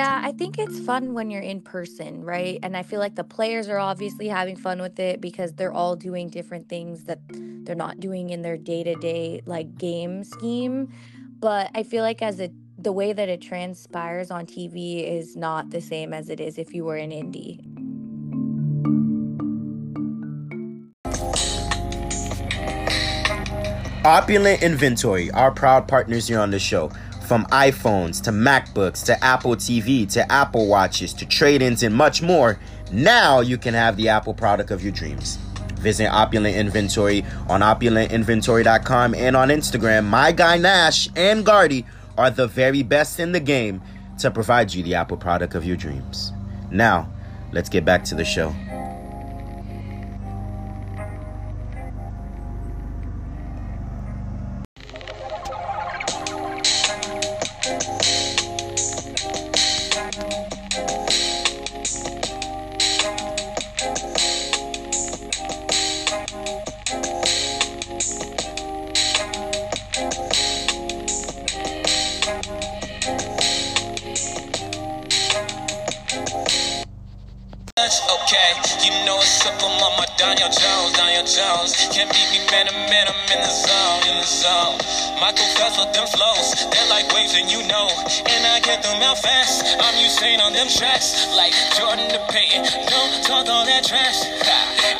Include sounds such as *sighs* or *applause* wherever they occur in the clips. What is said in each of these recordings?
Yeah, I think it's fun when you're in person, right? And I feel like the players are obviously having fun with it because they're all doing different things that they're not doing in their day-to-day like game scheme. But I feel like as it the way that it transpires on TV is not the same as it is if you were in Indy. Opulent Inventory, our proud partners here on the show. From iPhones to MacBooks to Apple TV to Apple Watches to trade ins and much more, now you can have the Apple product of your dreams. Visit Opulent Inventory on opulentinventory.com and on Instagram. My guy Nash and Gardy are the very best in the game to provide you the Apple product of your dreams. Now, let's get back to the show. Okay, you know it's up on my Daniel Jones, Daniel Jones. Can't beat me, man, to man, I'm in the zone, in the zone. Michael Phelps with them flows, they're like waves, and you know. And I get them out fast. I'm Usain on them tracks, like Jordan to Peyton. Don't talk all that trash.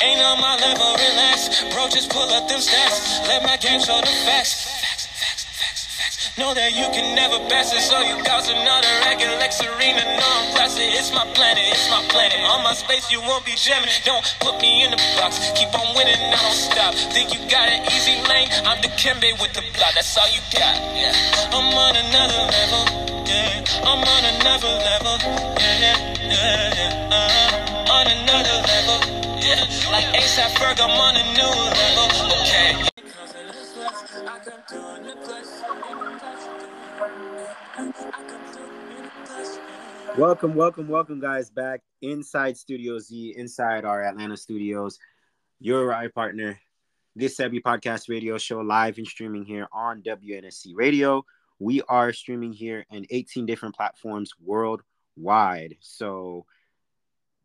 Ain't on my level, relax. Bro, just pull up them stats. Let my game show the facts. Facts, facts, facts, facts. Know that you can never pass it, so you got another record Serena. No, I'm classic. It's my planet, it's my planet. On my space, you won't be jamming. Don't put me in the box. Keep on winning, I don't stop. Think you got an easy lane? I'm the Kembe with the block. That's all you got. Yeah, I'm on another level. Yeah, I'm on another level. Yeah, yeah, yeah. Uh, on another level. Yeah, like ASAP Ferg, I'm on a new level. Okay. Welcome, welcome, welcome, guys, back inside Studio Z, inside our Atlanta studios. Your ride partner, this Seby Podcast Radio Show, live and streaming here on WNSC Radio. We are streaming here in 18 different platforms worldwide. So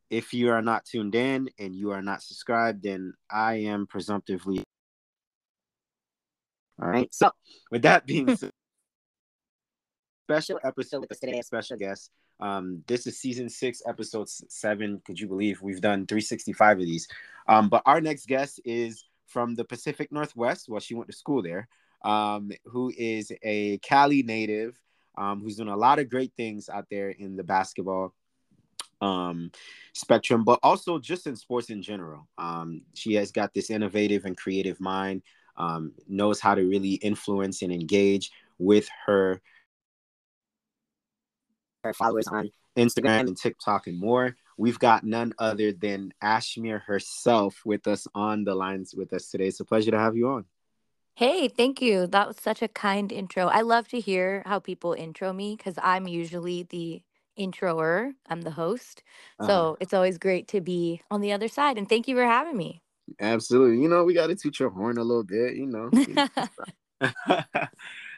if you are not tuned in and you are not subscribed, then I am presumptively. All right. So, with that being *laughs* said, special episode with today's special guest. Um, this is season six, episode seven. Could you believe we've done 365 of these? Um, but our next guest is from the Pacific Northwest. Well, she went to school there. Um, who is a Cali native, um, who's doing a lot of great things out there in the basketball um, spectrum, but also just in sports in general. Um, she has got this innovative and creative mind, um, knows how to really influence and engage with her her followers on Instagram and TikTok and more. We've got none other than Ashmere herself with us on the lines with us today. It's a pleasure to have you on. Hey, thank you. That was such a kind intro. I love to hear how people intro me because I'm usually the introer. I'm the host. Uh-huh. So it's always great to be on the other side. And thank you for having me. Absolutely. You know, we got to toot your horn a little bit, you know. *laughs* *laughs*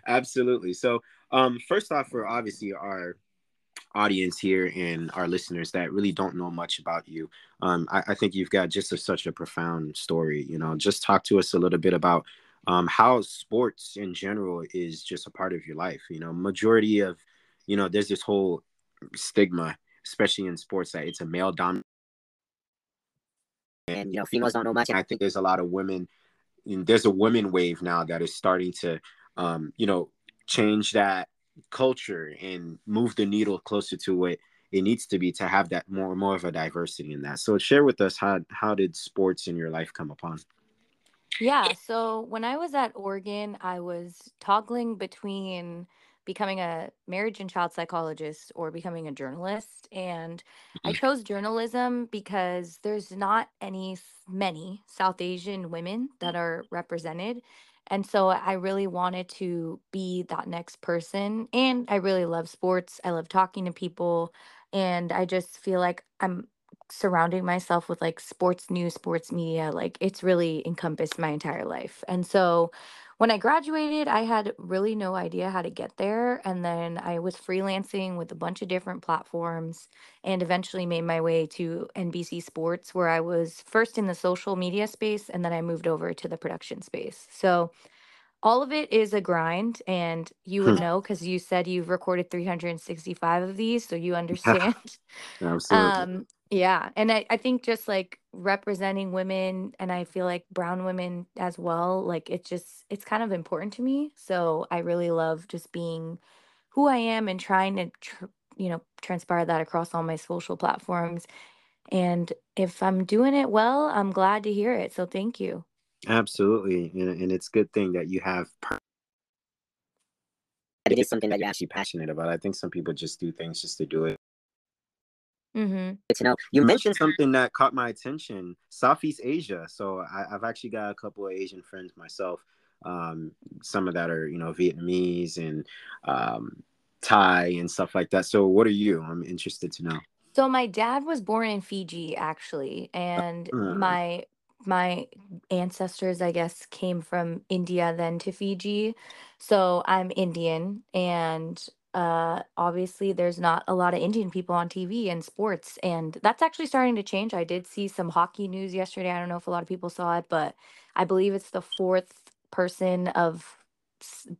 Absolutely. So, um, first off, for obviously our audience here and our listeners that really don't know much about you, um, I, I think you've got just a, such a profound story. You know, just talk to us a little bit about um, how sports in general is just a part of your life. You know, majority of, you know, there's this whole stigma, especially in sports, that it's a male dominant. And you know, females don't know much. I think there's a lot of women. There's a women wave now that is starting to, um, you know, change that culture and move the needle closer to what it needs to be to have that more more of a diversity in that. So share with us how how did sports in your life come upon? Yeah, so when I was at Oregon, I was toggling between becoming a marriage and child psychologist or becoming a journalist. And I mm. chose journalism because there's not any many South Asian women that are represented. And so I really wanted to be that next person. And I really love sports. I love talking to people. And I just feel like I'm surrounding myself with like sports news, sports media. Like it's really encompassed my entire life. And so when I graduated, I had really no idea how to get there. And then I was freelancing with a bunch of different platforms and eventually made my way to NBC Sports, where I was first in the social media space and then I moved over to the production space. So all of it is a grind. And you would Hmm. know because you said you've recorded 365 of these. So you *laughs* understand. Absolutely. Um, yeah, and I, I think just like representing women and I feel like brown women as well, like it's just it's kind of important to me. So I really love just being who I am and trying to tr you know, transpire that across all my social platforms. And if I'm doing it well, I'm glad to hear it. So thank you. Absolutely. And, and it's a good thing that you have per- it is something that you're actually passionate about. I think some people just do things just to do it. Mm-hmm. Good to know. You mentioned something that caught my attention Southeast Asia. So I, I've actually got a couple of Asian friends myself. Um, some of that are, you know, Vietnamese and um, Thai and stuff like that. So what are you? I'm interested to know. So my dad was born in Fiji actually, and Uh, my my ancestors, I guess, came from India then to Fiji. So I'm Indian and uh obviously there's not a lot of Indian people on TV and sports and that's actually starting to change. I did see some hockey news yesterday. I don't know if a lot of people saw it, but I believe it's the fourth person of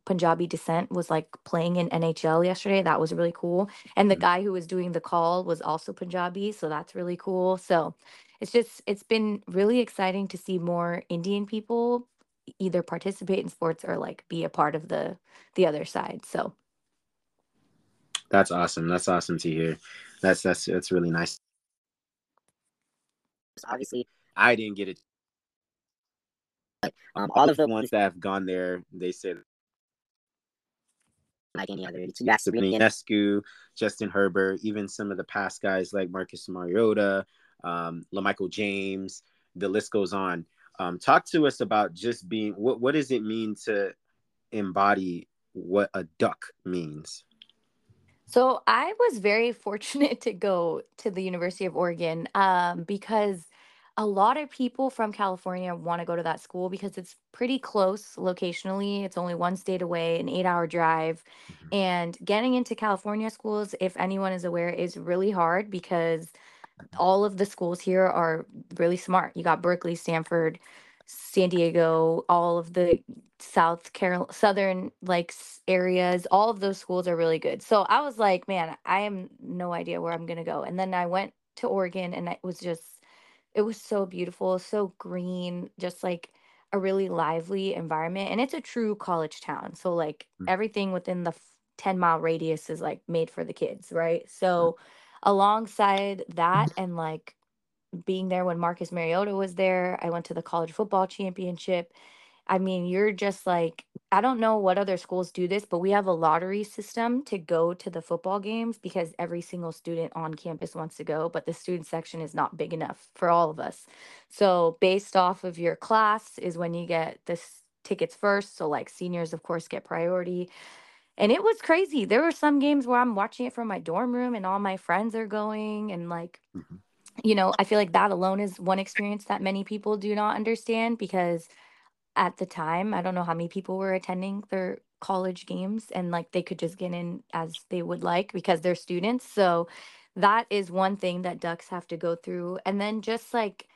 Punjabi descent was like playing in NHL yesterday. That was really cool. And the Mhm. guy who was doing the call was also Punjabi, so that's really cool. So it's just it's been really exciting to see more Indian people either participate in sports or like be a part of the the other side. So that's awesome. That's awesome to hear. That's that's that's really nice. Obviously, I didn't get it. But um, all of the ones that have gone there, they said like any other. It's Sabrina Ionescu, Justin Herbert, even some of the past guys like Marcus Mariota, um, LaMichael James. The list goes on. Um, talk to us about just being. What what does it mean to embody what a duck means? So I was very *laughs* fortunate to go to the University of Oregon um, because a lot of people from California want to go to that school because it's pretty close locationally. It's only one state away, an eight hour drive. Mhm. And getting into California schools, if anyone is aware, is really hard because all of the schools here are really smart. You got Berkeley, Stanford, San Diego, all of the South Carol southern like areas, all of those schools are really good. So I was like, man, I am no idea where I'm gonna go. And then I went to Oregon and it was just it was so beautiful, so green, just like a really lively environment. And it's a true college town. So like Mm. everything within the 10 mile radius is like made for the kids, right? So alongside that and like being there when Marcus Mariota was there. I went to the college football championship. I mean, you're just like, I don't know what other schools do this, but we have a lottery system to go to the football games because every single student on campus wants to go, but the student section is not big enough for all of us. So, based off of your class, is when you get the tickets first. So, like seniors, of course, get priority. And it was crazy. There were some games where I'm watching it from my dorm room and all my friends are going and like Mhm. You know, I feel like that alone is one experience that many people do not understand because at the time, I don't know how many people were attending their college games and like they could just get in as they would like because they're students. So that is one thing that ducks have to go through. And then just like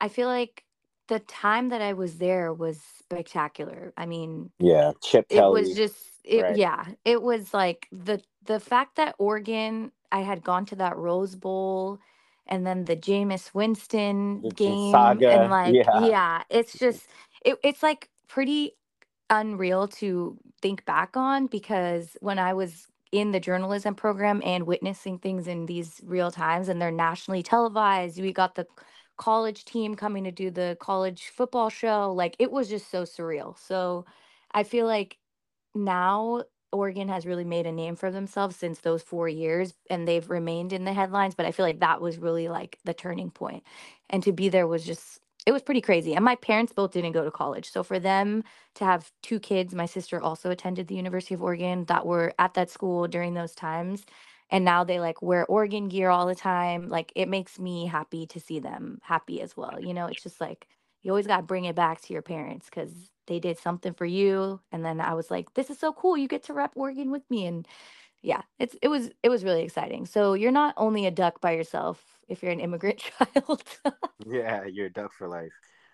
I feel like the time that I was there was spectacular. I mean, Yeah, Chip it was just it Right. yeah, it was like the the fact that Oregon I had gone to that Rose Bowl and then the Jameis Winston The game saga. and like Yeah. yeah, it's *laughs* just it, it's like pretty unreal to think back on because when I was in the journalism program and witnessing things in these real times and they're nationally televised, we got the college team coming to do the college football show. Like it was just so surreal. So I feel like now Oregon has really made a name for themselves since those four years and they've remained in the headlines. But I feel like that was really like the turning point. And to be there was just, it was pretty crazy. And my parents both didn't go to college. So for them to have two kids, my sister also attended the University of Oregon that were at that school during those times. And now they like wear Oregon gear all the time. Like it makes me happy to see them happy as well. You know, it's just like you always got to bring it back to your parents because they did something for you and then I was like this is so cool you get to rep Oregon with me and yeah it's it was it was really exciting. So you're not only a duck by yourself if you're an immigrant *laughs* child. Yeah you're a duck for life.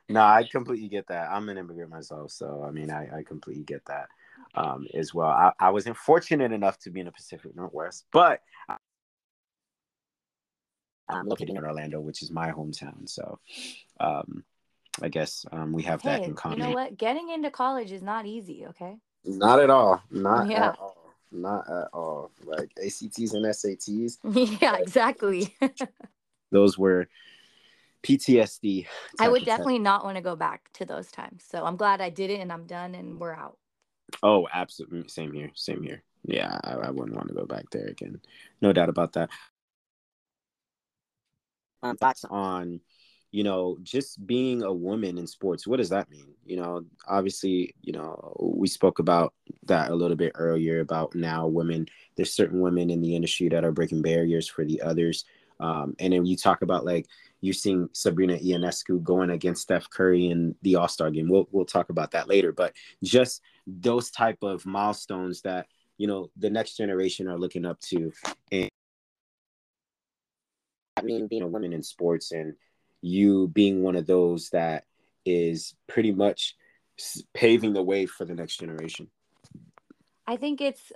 No I *laughs* completely get that. I'm an immigrant myself so I mean I, I completely get that um, as well. I, I wasn't fortunate enough to be in the Pacific Northwest but I'm located in Orlando which is my hometown so um, I guess um, we have that in common. you know what getting into college is not easy okay Not at all. Not yeah at all. Not at all. Like ACTs and SATs, *laughs* yeah exactly *laughs* those were PTSD I would definitely not want to go back to those times so I'm glad I did it and I'm done and we're out Oh, absolutely. Same here. Same here. Yeah, I, I wouldn't want to go back there again. No doubt about that. Um, thoughts on, you know, just being a woman in sports. What does that mean? You know, obviously, you know, we spoke about that a little bit earlier about now women. There's certain women in the industry that are breaking barriers for the others. Um, and then you talk about like you're seeing Sabrina Ionescu going against Steph Curry in the All Star game. We'll we'll talk about that later. But just those type of milestones that you know the next generation are looking up to, and I mean being a woman in sports and you being one of those that is pretty much paving the way for the next generation. I think it's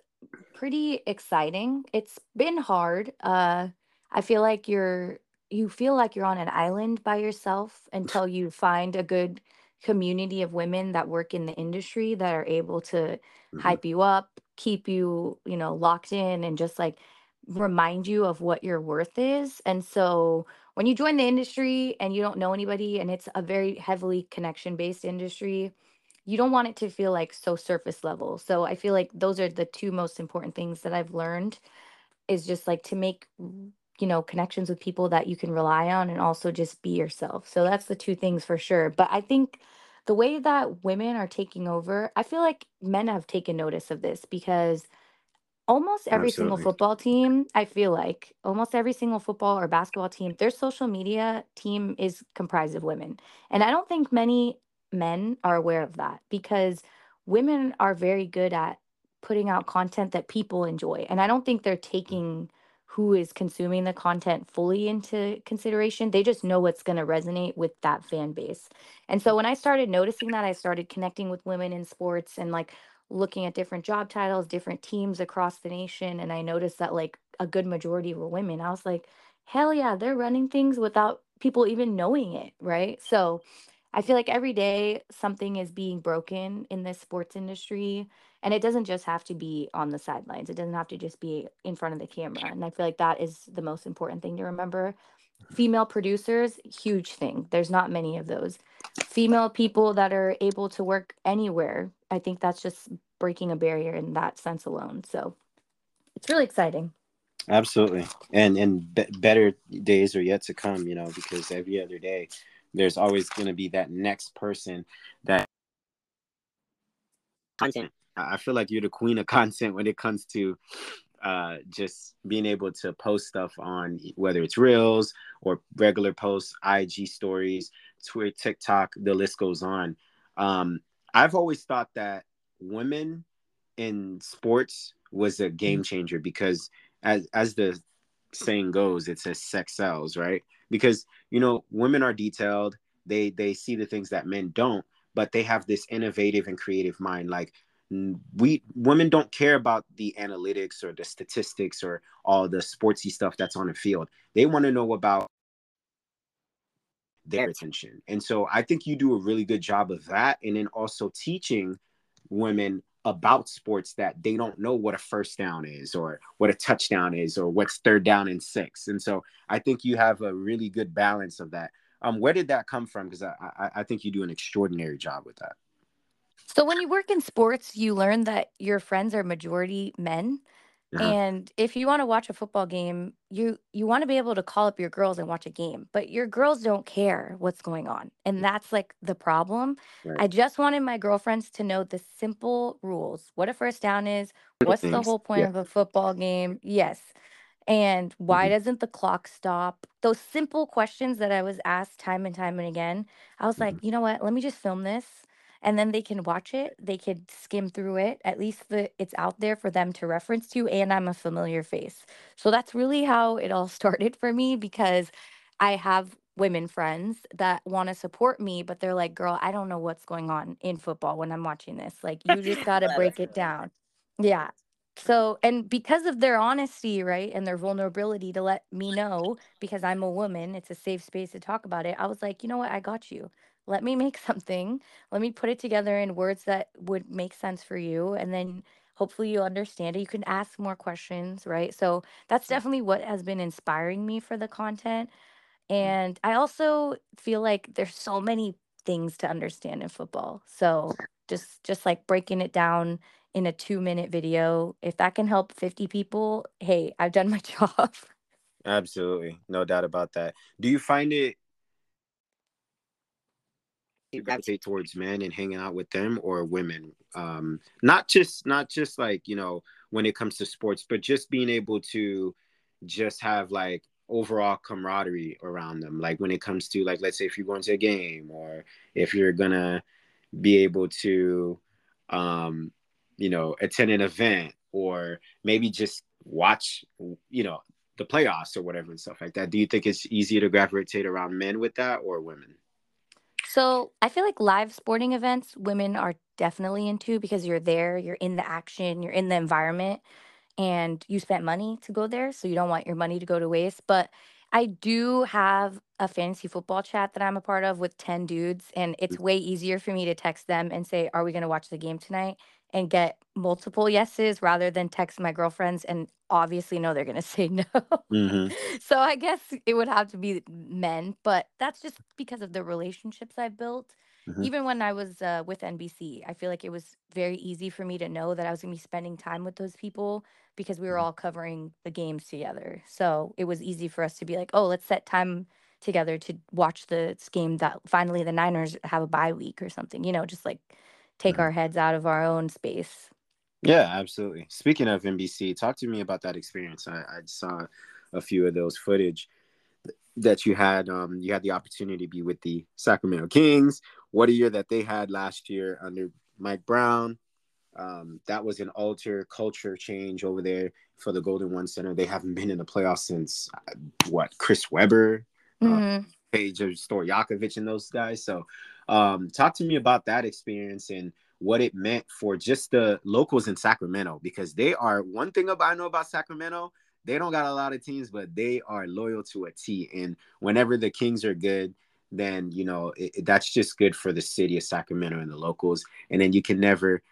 pretty exciting. It's been hard. Uh, I feel like you're you feel like you're on an island by yourself until you find a good community of women that work in the industry that are able to Mhm. hype you up, keep you, you know, locked in and just like remind you of what your worth is. And so when you join the industry and you don't know anybody and it's a very heavily connection based industry, you don't want it to feel like so surface level. So I feel like those are the two most important things that I've learned is just like to make you know connections with people that you can rely on and also just be yourself. So that's the two things for sure. But I think the way that women are taking over, I feel like men have taken notice of this because almost every single Absolutely. football team, I feel like almost every single football or basketball team, their social media team is comprised of women. And I don't think many men are aware of that because women are very good at putting out content that people enjoy. And I don't think they're mm. taking who is consuming the content fully into consideration. They just know what's going to resonate with that fan base. And so when I started noticing that, I started connecting with women in sports and like looking at different job titles, different teams across the nation, and I noticed that like a good majority were women. I was like, hell yeah, they're running things without people even knowing it, right? So I feel like every day something is being broken in this sports industry. And it doesn't just have to be on the sidelines, it doesn't have to just be in front of the camera. And I feel like that is the most important thing to remember. Female producers, huge thing. There's not many of those. Female people that are able to work anywhere. I think that's just breaking a barrier in that sense alone. So it's really exciting. Absolutely, and and be- better days are yet to come. You know, because every other day, there's always going to be that next person that content. I I feel like you're the queen of content when it comes to uh, just being able to post stuff on whether it's reels or regular posts, IG stories, Twitter, TikTok. The list goes on. Um, I've always thought that women in sports was a game changer because as as the saying goes, it says sex sells, right? Because you know, women are detailed. They they see the things that men don't, but they have this innovative and creative mind. Like we women don't care about the analytics or the statistics or all the sportsy stuff that's on the field. They want to know about their attention. And so I think you do a really good job of that. And then also teaching women about sports that they don't know what a first down is or what a touchdown is or what's third down and six. And so I think you have a really good balance of that. Um, where did that come from? Because I, I, I think you do an extraordinary job with that. So when you work in sports, you learn that your friends are majority men. And if you want to watch a football game, you you want to be able to call up your girls and watch a game, but your girls don't care what's going on. And that's like the problem. Right. I just wanted my girlfriends to know the simple rules. What a first down is, what's the whole point Yeah. of a football game? Yes. And why Mhm. doesn't the clock stop? Those simple questions that I was asked time and time and again. I was like, Mhm. you know what? Let me just film this and then they can watch it they could skim through it at least the it's out there for them to reference to and i'm a familiar face so that's really how it all *laughs* started for me because i have women friends that want to support me but they're like girl i don't know what's going on in football when i'm watching this like you just got to *laughs* break it down yeah so, and because of their honesty, right, and their vulnerability to let me know, because I'm a woman, it's a safe space to talk about it. I was like, you know what? I got you. Let me make *laughs* something. Let me put it together in words that would make sense for you. And then hopefully you understand it. You can ask more questions, right? So, that's definitely what has been inspiring me for the content. Mm. And I also feel like there's so many things to understand in football. So, just just like breaking it down in a 2-minute video, if that can help 50 people, hey, I've done my *laughs* job. Absolutely, no doubt about that. Do you find it you gravitate towards men and hanging out with them or women? Um, not just not just like you know when it comes to sports, but just being able to just have like overall camaraderie around them. Like when it comes to like let's say if you're going to a game or if you're gonna be able to um you know attend an event or maybe just watch you know the playoffs or whatever and stuff like that. Do you think it's easier to gravitate around men with that or women? So, I feel like live sporting events, women are definitely into because you're there, you're in the action, you're in the environment, and you spent money to go there, so you don't want your money to go to waste. But I do have a fantasy football chat that I'm a part of with 10 dudes, and it's mm. way easier for me to text them and say, Are we going to watch the game tonight? And get multiple yeses rather than text my girlfriends and obviously know they're going *laughs* to say no. Mm-hmm. so I guess it would have to be men, but that's just because of the relationships I've built. Mhm. Even when I was uh, with NBC, I feel like it was very easy for me to know that I was going to be spending time with those people because we were Mhm. all covering the games together. So it was easy for us to be like, oh, let's set time together to watch the game that finally the Niners have a bye week or something, you know, just like take our heads out of our own space. Yeah, absolutely. Speaking of NBC, talk to me about that experience. I, I saw a few of those footage that you had. Um, you had the opportunity to be with the Sacramento Kings. What a year that they had last year under Mike Brown. Um, that was an alter culture change over there for the Golden One Center. They haven't been in the playoffs since uh, what Chris Webber, uh, Mhm. Peja Stojakovic and those guys. So, um, talk to me about that experience and what it meant for just the locals in Sacramento because they are one thing about I know about Sacramento. They don't got a lot of teams, but they are loyal to a T. And whenever the Kings are good, then you know it, that's just good for the city of Sacramento and the locals. And then you can never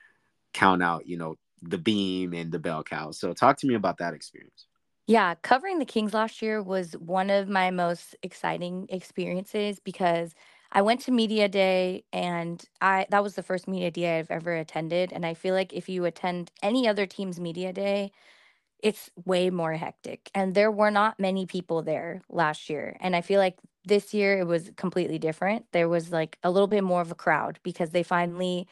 count out, you know, the Beam and the Bell Cow. So, talk to me about that experience. Yeah, covering the Kings last year was one of my most exciting experiences because I went to media day and I that was the first media day I've ever attended. And I feel like if you attend any other team's media day, it's way more hectic. And there were not many people there last year. And I feel like this year it was completely different. There was like a little bit more of a crowd because they finally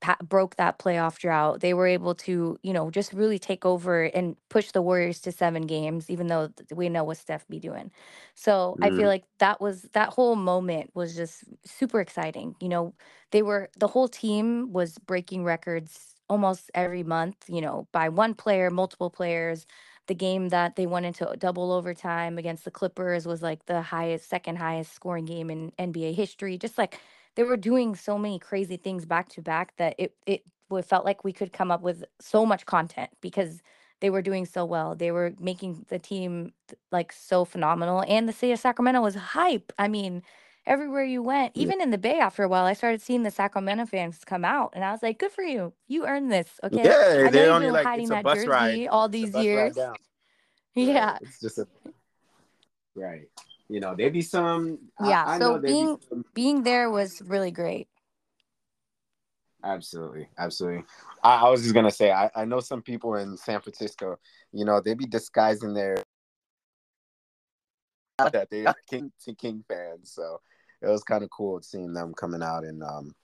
pa- broke that playoff drought. They were able to, you know, just really take over and push the Warriors to seven games, even though we know what Steph be doing. So I feel Mhm. like that was that whole moment was just super exciting. You know, they were the whole team was breaking records almost every month. You know, by one player, multiple players. The game that they went into double overtime against the Clippers was like the highest, second highest scoring game in NBA history. Just like they were doing so many crazy things back to back that it it felt like we could come up with so much content because they were doing so well. They were making the team like so phenomenal, and the city of Sacramento was hype. I mean, everywhere you went, Yeah. even in the Bay, after a while, I started seeing the Sacramento fans come out, and I was like, "Good for you! You earned this." Okay, Yeah, I they're you've only like hiding it's a that bus ride. jersey all these years. ride down. *laughs* Right. Yeah, It's just a right. You know, there be some. yeah. I, I So there be being some. being there was really great. Absolutely, absolutely. I, I was just gonna say, I, I know some people in San Francisco. You know, they be disguising their *laughs* that they are King to King fans. So it was kind of cool seeing them coming out and um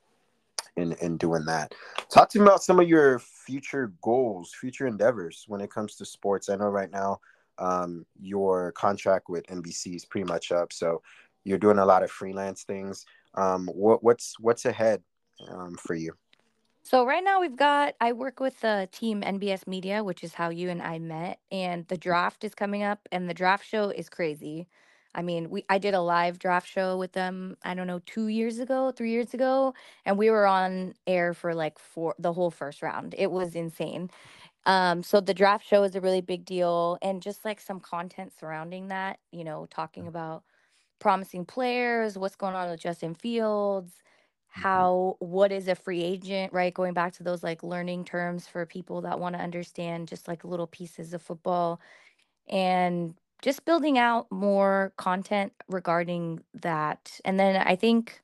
and and doing that. Talk to me about some of your future goals, future endeavors when it comes to sports. I know right now um your contract with NBC is pretty much up, so you're doing a lot of freelance things. Um, what what's what's ahead um, for you? So right now we've got I work with the team NBS Media, which is how you and I met, and the draft is coming up and the draft show is crazy. I mean, we I did a live draft show with them, I don't know, 2 years ago, 3 years ago, and we were on air for like four the whole first round. It was insane. Um so the draft show is a really big deal and just like some content surrounding that, you know, talking about promising players, what's going on with Justin Fields, Mhm. how what is a free agent, right? Going back to those like learning terms for people that want to understand just like little pieces of football and just building out more content regarding that. And then I think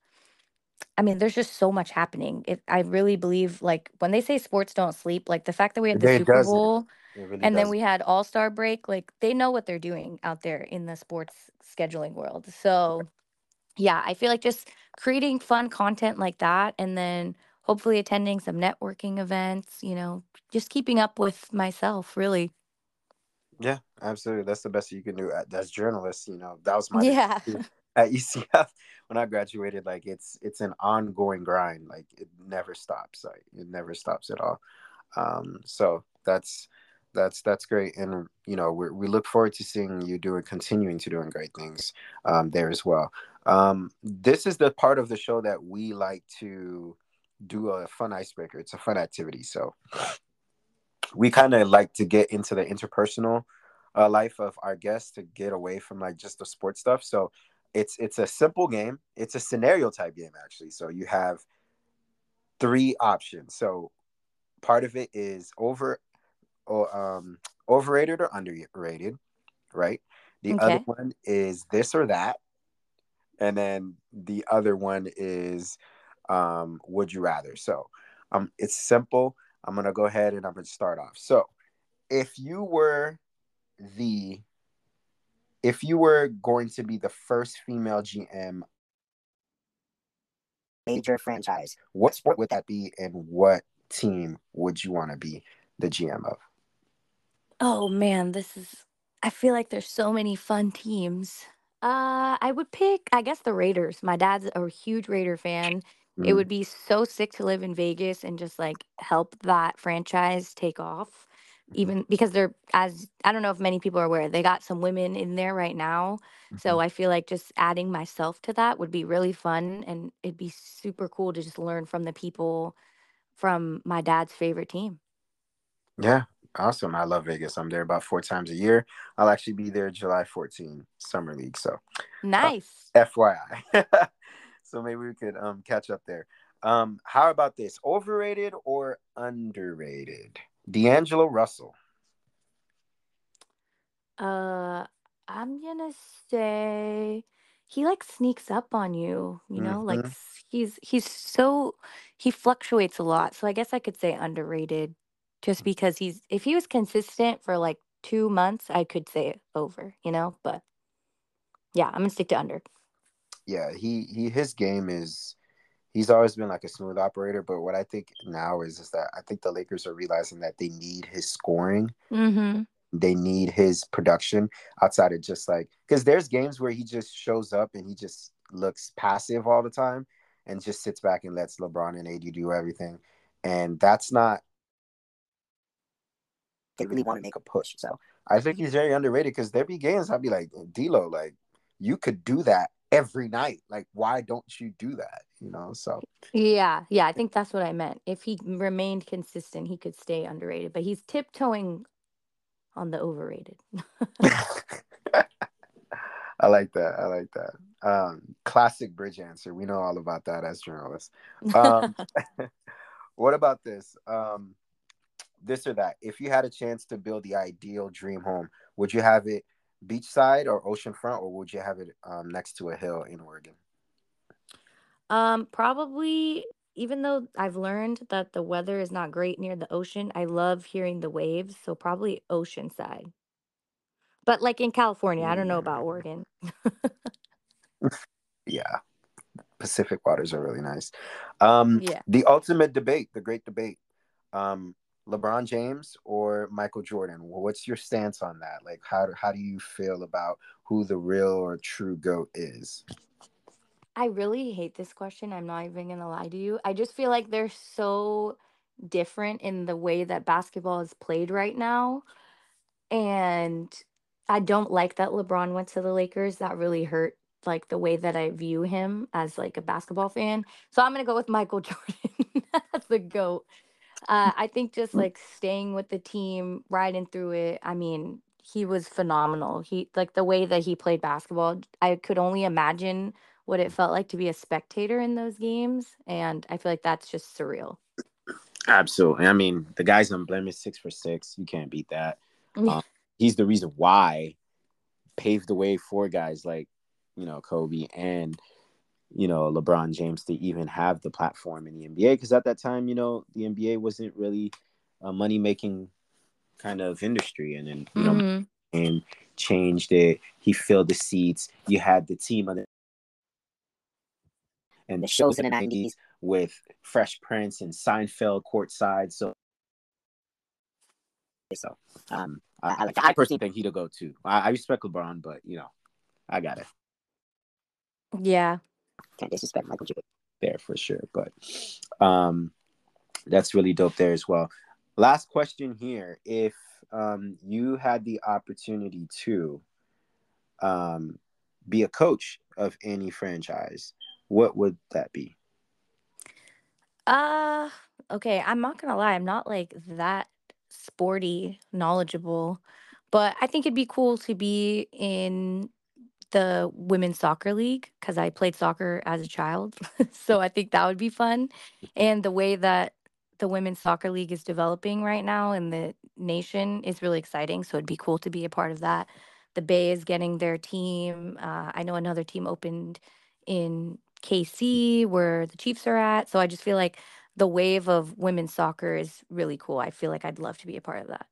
I mean there's just so much happening. It, I really believe like when they say sports don't sleep, like the fact that we had the Super doesn't. Bowl It really and then doesn't. we had All-Star break, like they know what they're doing out there in the sports scheduling world. So yeah, I feel like just creating fun content like that and then hopefully attending some networking events, you know, just keeping up with myself, really. Yeah, absolutely. That's the best you can do a- as journalists. You know, that was my Yeah. At UCF when I graduated. Like it's it's an ongoing grind. Like it never stops. Like it never stops at all. Um, so that's that's that's great, and you know we we look forward to seeing you doing continuing to doing great things um, there as well. Um, this is the part of the show that we like to do a fun icebreaker. It's a fun activity. So we kind of like to get into the interpersonal uh, life of our guests to get away from like just the sports stuff. So it's it's a simple game. It's a scenario type game actually. So you have three options. So part of it is over or um overrated or underrated, right? The other one is this or that, and then the other one is um would you rather. So um it's simple. I'm gonna go ahead and I'm gonna start off. So if you were the if you were going to be the first female GM major franchise, what sport would that be and what team would you want to be the GM of? Oh man, this is I feel like there's so many fun teams. Uh I would pick I guess the Raiders. My dad's a huge Raider fan. It Mm, would be so sick to live in Vegas and just like help that franchise take off. Even because they're as I don't know if many people are aware, they got some women in there right now. mhm. So I feel like just adding myself to that would be really fun and it'd be super cool to just learn from the people from my dad's favorite team. Yeah, awesome. I love Vegas. I'm there about four times a year. I'll actually be there July 14 Summer League. So Nice. FYI. *laughs* so maybe we could um catch up there. Um, how about this? Overrated or underrated? D'Angelo Russell. Uh, I'm gonna say he like sneaks up on you, you know, like Mhm. s- he's he's so he fluctuates a lot. So I guess I could say underrated just because he's if he was consistent for like two months, I could say over, you know, but yeah, I'm gonna stick to under. Yeah, he he his game is he's always been like a smooth operator, but what I think now is is that I think the Lakers are realizing that they need his scoring. Mm-hmm. They need his production outside of just like because there's games where he just shows up and he just looks passive all the time and just sits back and lets LeBron and AD do everything. And that's not they really want to make a push. So I think he's very underrated because there be games I'd be like, D'Lo, like you could do that every night. Like, why don't you do that? You know, so Yeah, yeah, I think that's what I meant. If he remained consistent, he could stay underrated, but he's tiptoeing on the overrated. *laughs* I like that. I like that. Um, classic bridge answer. We know all about that as journalists. Um, *laughs* what about this? Um, this or that. If you had a chance to build the ideal dream home, would you have it beachside or oceanfront, or would you have it um, next to a hill in Oregon? Um, probably, even though I've learned that the weather is not great near the ocean, I love hearing the waves, so probably oceanside. But like in California, I don't know about Oregon. *laughs* yeah, Pacific waters are really nice. Um, Yeah. the ultimate debate, the great debate. Um, LeBron James or Michael Jordan? What's your stance on that? Like, how how do you feel about who the real or true goat is? I really hate this question. I'm not even going to lie to you. I just feel like they're so different in the way that basketball is played right now. And I don't like that LeBron went to the Lakers. That really hurt like the way that I view him as like a basketball fan. So I'm going to go with Michael *laughs* Jordan as the GOAT. Uh, I think just like staying with the team, riding through it. I mean, he was phenomenal. He like the way that he played basketball. I could only imagine what it felt like to be a spectator in those games, and I feel like that's just surreal. Absolutely. I mean, the guy's on unblemished, six for six. You can't beat that. Um, he's the reason why paved the way for guys like you know Kobe and you know LeBron James to even have the platform in the NBA because at that time you know the NBA wasn't really a money making kind of industry and then you mm-hmm. know and changed it he filled the seats you had the team of the and the shows in the 90s with Fresh Prince and Seinfeld courtside so so um I, like I personally think he'd go too I, I respect LeBron but you know I got it yeah can't disrespect Michael Jordan there for sure. But um, that's really dope there as well. Last question here: If um, you had the opportunity to um, be a coach of any franchise, what would that be? Uh, okay. I'm not gonna lie. I'm not like that sporty knowledgeable, but I think it'd be cool to be in the women's soccer league because I played soccer as a child. *laughs* so I think that would be fun. And the way that the women's soccer league is developing right now in the nation is really exciting. So it'd be cool to be a part of that. The Bay is getting their team. Uh, I know another team opened in KC where the Chiefs are at. So I just feel like the wave of women's soccer is really cool. I feel like I'd love to be a part of that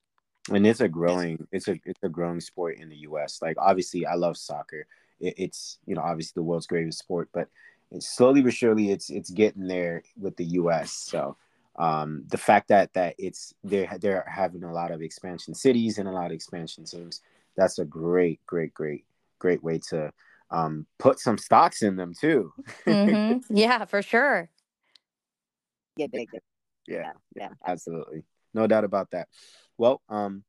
and it's a growing it's a it's a growing sport in the us like obviously i love soccer it, it's you know obviously the world's greatest sport but it's slowly but surely it's it's getting there with the us so um the fact that that it's they're they're having a lot of expansion cities and a lot of expansion teams that's a great great great great way to um put some stocks in them too mm-hmm. *laughs* yeah for sure yeah yeah yeah absolutely no doubt about that well, um,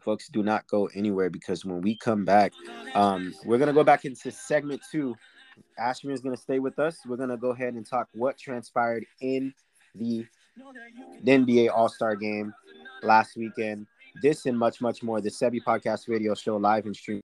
folks, do not go anywhere because when we come back, um, we're gonna go back into segment two. Ashton is gonna stay with us. We're gonna go ahead and talk what transpired in the, the NBA All Star Game last weekend. This and much, much more. The Seby Podcast Radio Show live and stream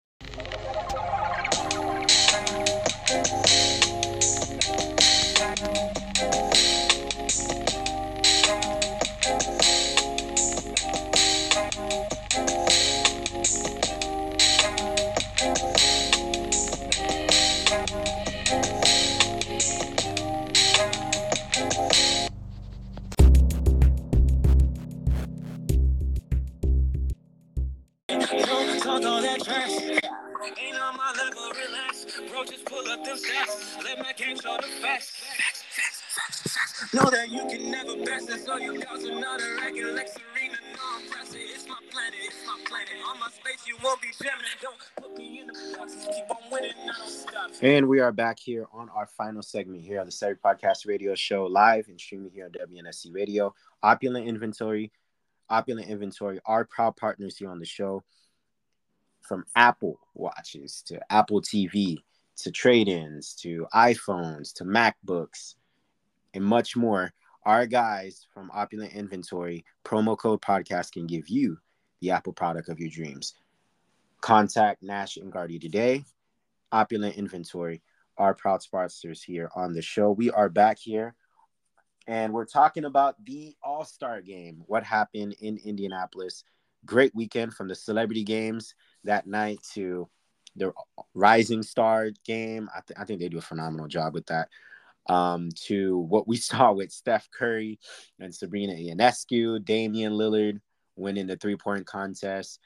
are back here on our final segment here on the Seby Podcast Radio Show, live and streaming here on WNSC Radio. Opulent Inventory, Opulent Inventory, our proud partners here on the show. From Apple watches to Apple TV to trade ins to iPhones to MacBooks and much more, our guys from Opulent Inventory, promo code podcast can give you the Apple product of your dreams. Contact Nash and Guardy today. Opulent Inventory, our proud sponsors here on the show. We are back here and we're talking about the All Star game, what happened in Indianapolis. Great weekend from the celebrity games that night to the Rising Star game. I, th- I think they do a phenomenal job with that um, to what we *laughs* saw with Steph Curry and Sabrina Ionescu, Damian Lillard winning the three point contest.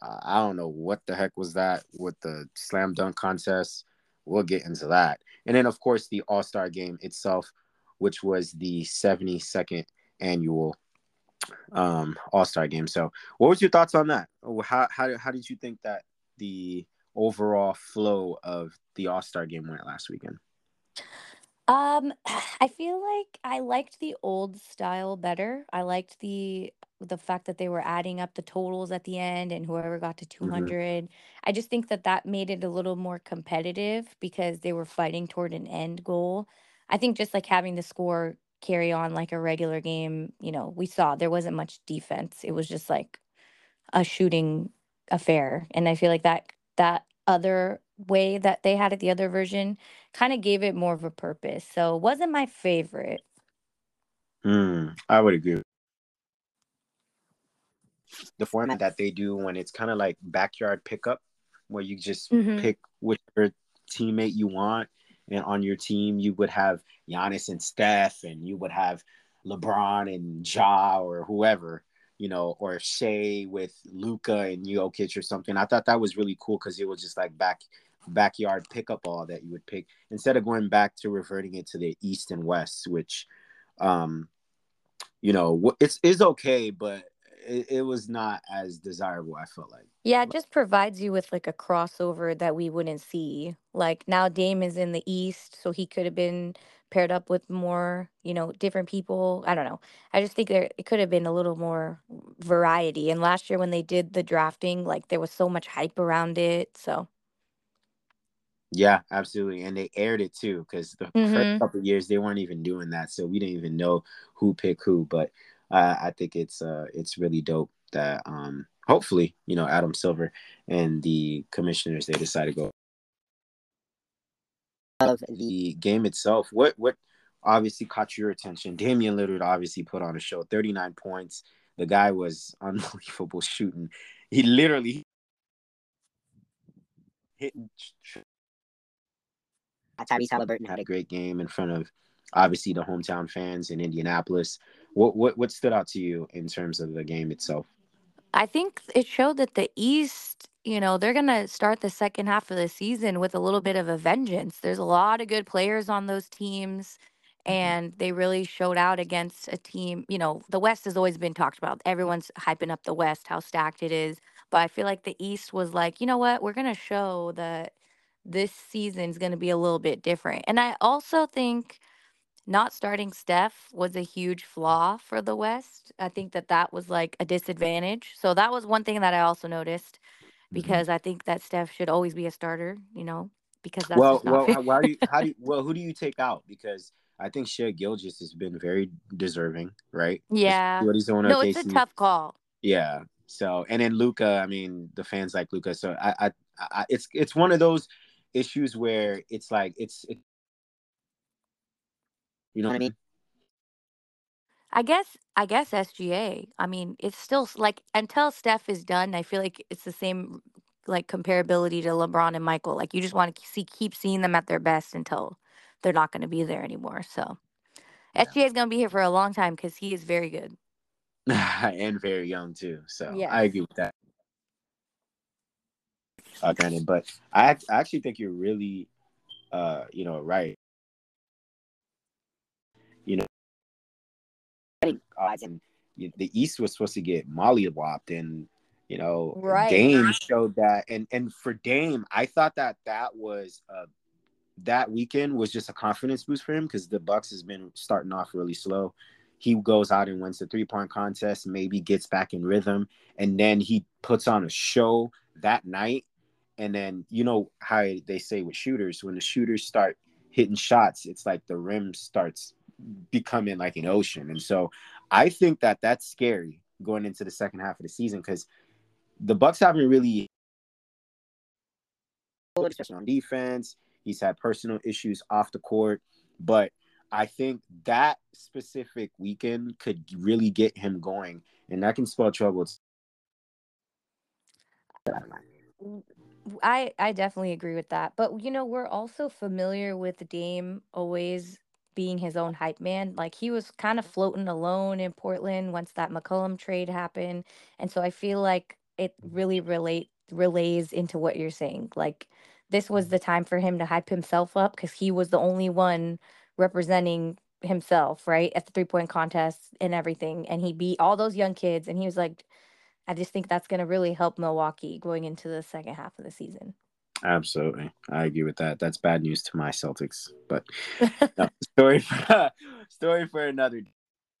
Uh, I don't know what the heck was that with the slam dunk contest. We'll get into that. And then, of course, the All Star game itself, which was the 72nd annual um, All Star game. So, what was your thoughts on that? How, how, how did you think that the overall flow of the All Star game went last weekend? Um, *sighs* I feel like I liked the old style better. I liked the the fact that they were adding up the totals at the end and whoever got to hmm 200. I just think that that made it a little more competitive because they were fighting toward an end goal. I think just like having the score carry on like a regular game, you know, we saw there wasn't much defense. It was just like a shooting affair. And I feel like that that other way that they had it, the other version, kind of gave it more of a purpose. So it wasn't my favorite. Mm, I would agree. The format that they do when it's kind of like backyard pickup, where you just hmm pick whichever teammate you want, and on your team you would have Giannis and Steph, and you would have LeBron and Ja or whoever, you know, or Shai with Luka and Jokic or something. I thought that was really cool because it was just like back backyard pickup all that you would pick instead of going back to reverting it to the East and West, which um you know it's is okay but it, it was not as desirable i felt like Yeah, it just provides you with like a crossover that we wouldn't see. Like now Dame is in the East, so he could have been paired up with more, you know, different people. I don't know. I just think there it could have been a little more variety. And last year when they did the drafting, like there was so much hype around it. So, yeah absolutely and they aired it too because the first mhm. couple of years they weren't even doing that so we didn't even know who picked who but uh, i think it's uh it's really dope that um hopefully you know adam silver and the commissioners they decide to go of the game itself. What what obviously caught your attention? Damian lillard obviously put on a show 39 points. The guy was *laughs* unbelievable shooting. He literally hitting Tyrese Haliburton had a great game in front of obviously the hometown fans in Indianapolis. What what what stood out to you in terms of the game itself? I think it showed that the East, you know, they're going to start the second half of the season with a little bit of a vengeance. There's a lot of good players on those teams, Mhm. and they really showed out against a team. You know, the West has always been talked about. Everyone's hyping up the West, how stacked it is. But I feel like the East was like, you know what? We're going to show that this season's going to be a little bit different. And I also think not starting Steph was a huge flaw for the West. I think that that was like a disadvantage. So that was one thing that I also noticed Mhm. because I think that Steph should always be a starter, you know, because that's Well, well, why do you how do you, *laughs* well who do you take out? Because I think Shai Gilgeous has been very deserving, right? Yeah. what he's doing No, it's a tough call. Yeah. So and then Luka, I mean, the fans like Luka. So I, I, I it's it's one of those issues where it's like it's it, you know what I mean? I guess I guess SGA. I mean, it's still like until Steph is done, I feel like it's the same like comparability to LeBron and Michael. Like you just want to see keep seeing them at their best until they're not going to be there anymore. So Yeah. SGA is going to be here for a long time because he is very good. *laughs* and very young too. So Yes. I agree with that. Uh, granted, but I, I actually think you're really, uh, you know, right. Odds and you- the East was supposed to get mollywopped, and you know, Right. Dame showed that. And and for Dame, I thought that that was uh, that weekend was just a confidence boost for him because the Bucks has been starting off really slow. He goes out and wins the three point contest, maybe gets back in rhythm, and then he puts on a show that night. And then you know how they say with shooters, when the shooters start hitting shots, it's like the rim starts becoming like an ocean. And so I think that that's scary going into the second half of the season because the Bucks haven't really, on defense. He's had personal issues off the court, but I think that specific weekend could really get him going, and that can spell trouble. I definitely agree with that. But you know, we're also familiar with Dame always being his own hype man. Like he was kind of floating alone in Portland once that McCollum trade happened. And so I feel like it mm-hmm. really relate relays into what you're saying. Like this was mm-hmm. the time for him to hype himself up because he was the only one representing himself, right? At the three point contest and everything. And he beat all those young kids and he was like I just think that's gonna really help Milwaukee going into the second half of the season. Absolutely, I agree with that. That's bad news to my Celtics, but *laughs* no, story for, *laughs* story for another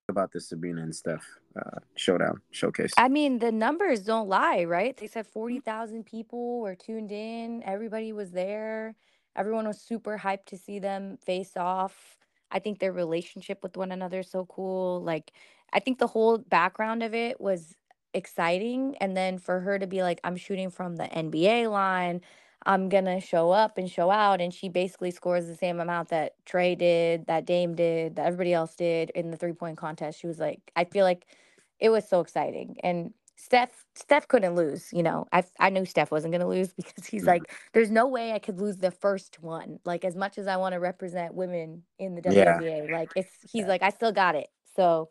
about the Sabrina and Steph uh, showdown showcase. I mean, the numbers don't lie, right? They said 40,000 people were tuned in. Everybody was there. Everyone was super hyped to see them face off. I think their relationship with one another is so cool. Like, I think the whole background of it was exciting. And then for her to be like, I'm shooting from the NBA line, I'm gonna show up and show out. And she basically scores the same amount that Trae did, that Dame did, that everybody else did in the three point contest. She was like, I feel like it was so exciting. And Steph Steph couldn't lose, you know. I I knew Steph wasn't gonna lose *laughs* because he's Mhm. like, there's no way I could lose the first one. Like as much as I want to represent women in the Yeah. Like it's he's Yeah. like, I still got it. So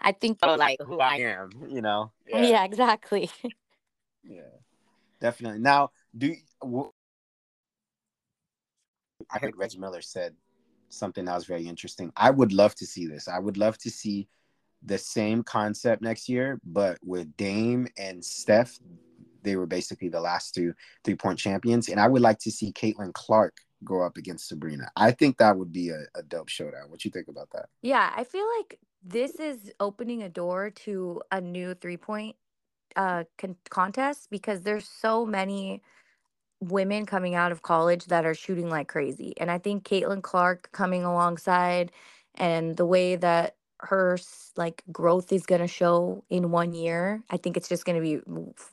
I think Oh, like who I am, you know? *laughs* yeah, exactly. *laughs* Yeah, definitely. Now, do you, wh- I heard *laughs* Reggie Miller said something that was very interesting. I would love to see this. I would love to see the same concept next year, but with Dame and Steph, they were basically the last two three point champions, and I would like to see Caitlin Clark go up against Sabrina. I think that would be a, a dope showdown. What you think about that? Yeah, I feel like this is opening a door to a new three point uh con- contest because there's so many women coming out of college that are shooting like crazy. And I think Caitlin Clark coming alongside and the way that her like growth is going to show in one year, I think it's just going to be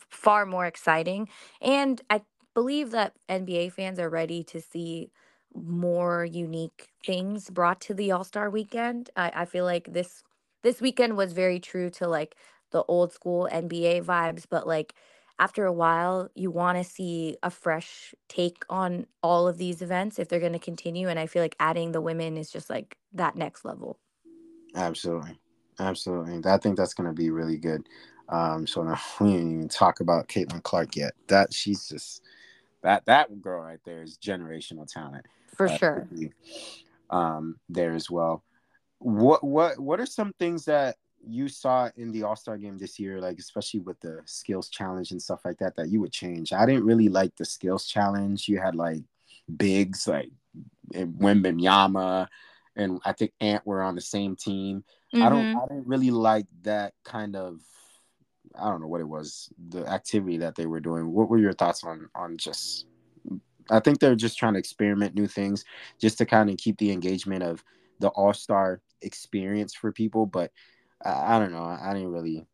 far more exciting. And I believe that NBA fans are ready to see more unique things brought to the All-Star weekend. I, I feel like this this weekend was very true to like the old school NBA vibes, but like after a while, you want to see a fresh take on all of these events if they're going to continue. And I feel like adding the women is just like that next level. Absolutely. Absolutely. I think that's going to be really good. Um, so now *laughs* we didn't even talk about Caitlin Clark yet. That she's just that that girl right there is generational talent. For uh, sure. Um, there as well. What what what are some things that you saw in the All Star game this year, like especially with the skills challenge and stuff like that, that you would change? I didn't really like the skills challenge. You had like bigs like Wembanyama and I think Ant were on the same team. I don't Mhm. I didn't really like that kind of I don't know what it was, the activity that they were doing. What were your thoughts on on just I think they're just trying to experiment new things just to kind of keep the engagement of the all-star experience for people, but I, I don't know. I didn't really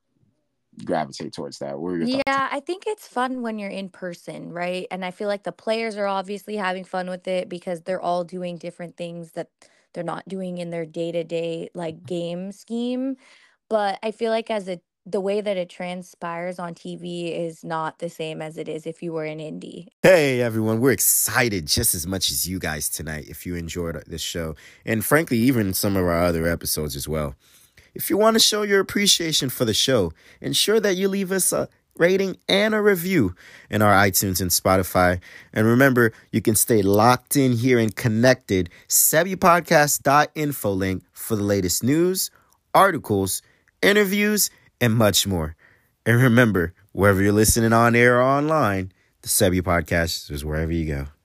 gravitate towards that. What were thoughts? Yeah, I think it's fun when you're in person, right? And I feel like the players are obviously having fun with it because they're all doing different things that they're not doing in their day-to-day like game scheme. But I feel like as a the way that it transpires on TV is not the same as it is if you were in Indy. Hey everyone, we're excited just as much as you guys tonight if you enjoyed this show, and frankly, even some of our other episodes as well. If you want to show your appreciation for the show, ensure that you leave us a rating and a review in our iTunes and Spotify. And remember, you can stay locked in here and connected. SebyPodcast.info link for the latest news, articles, interviews, and much more. And remember, wherever you're listening on air or online, the Seby Podcast is wherever you go.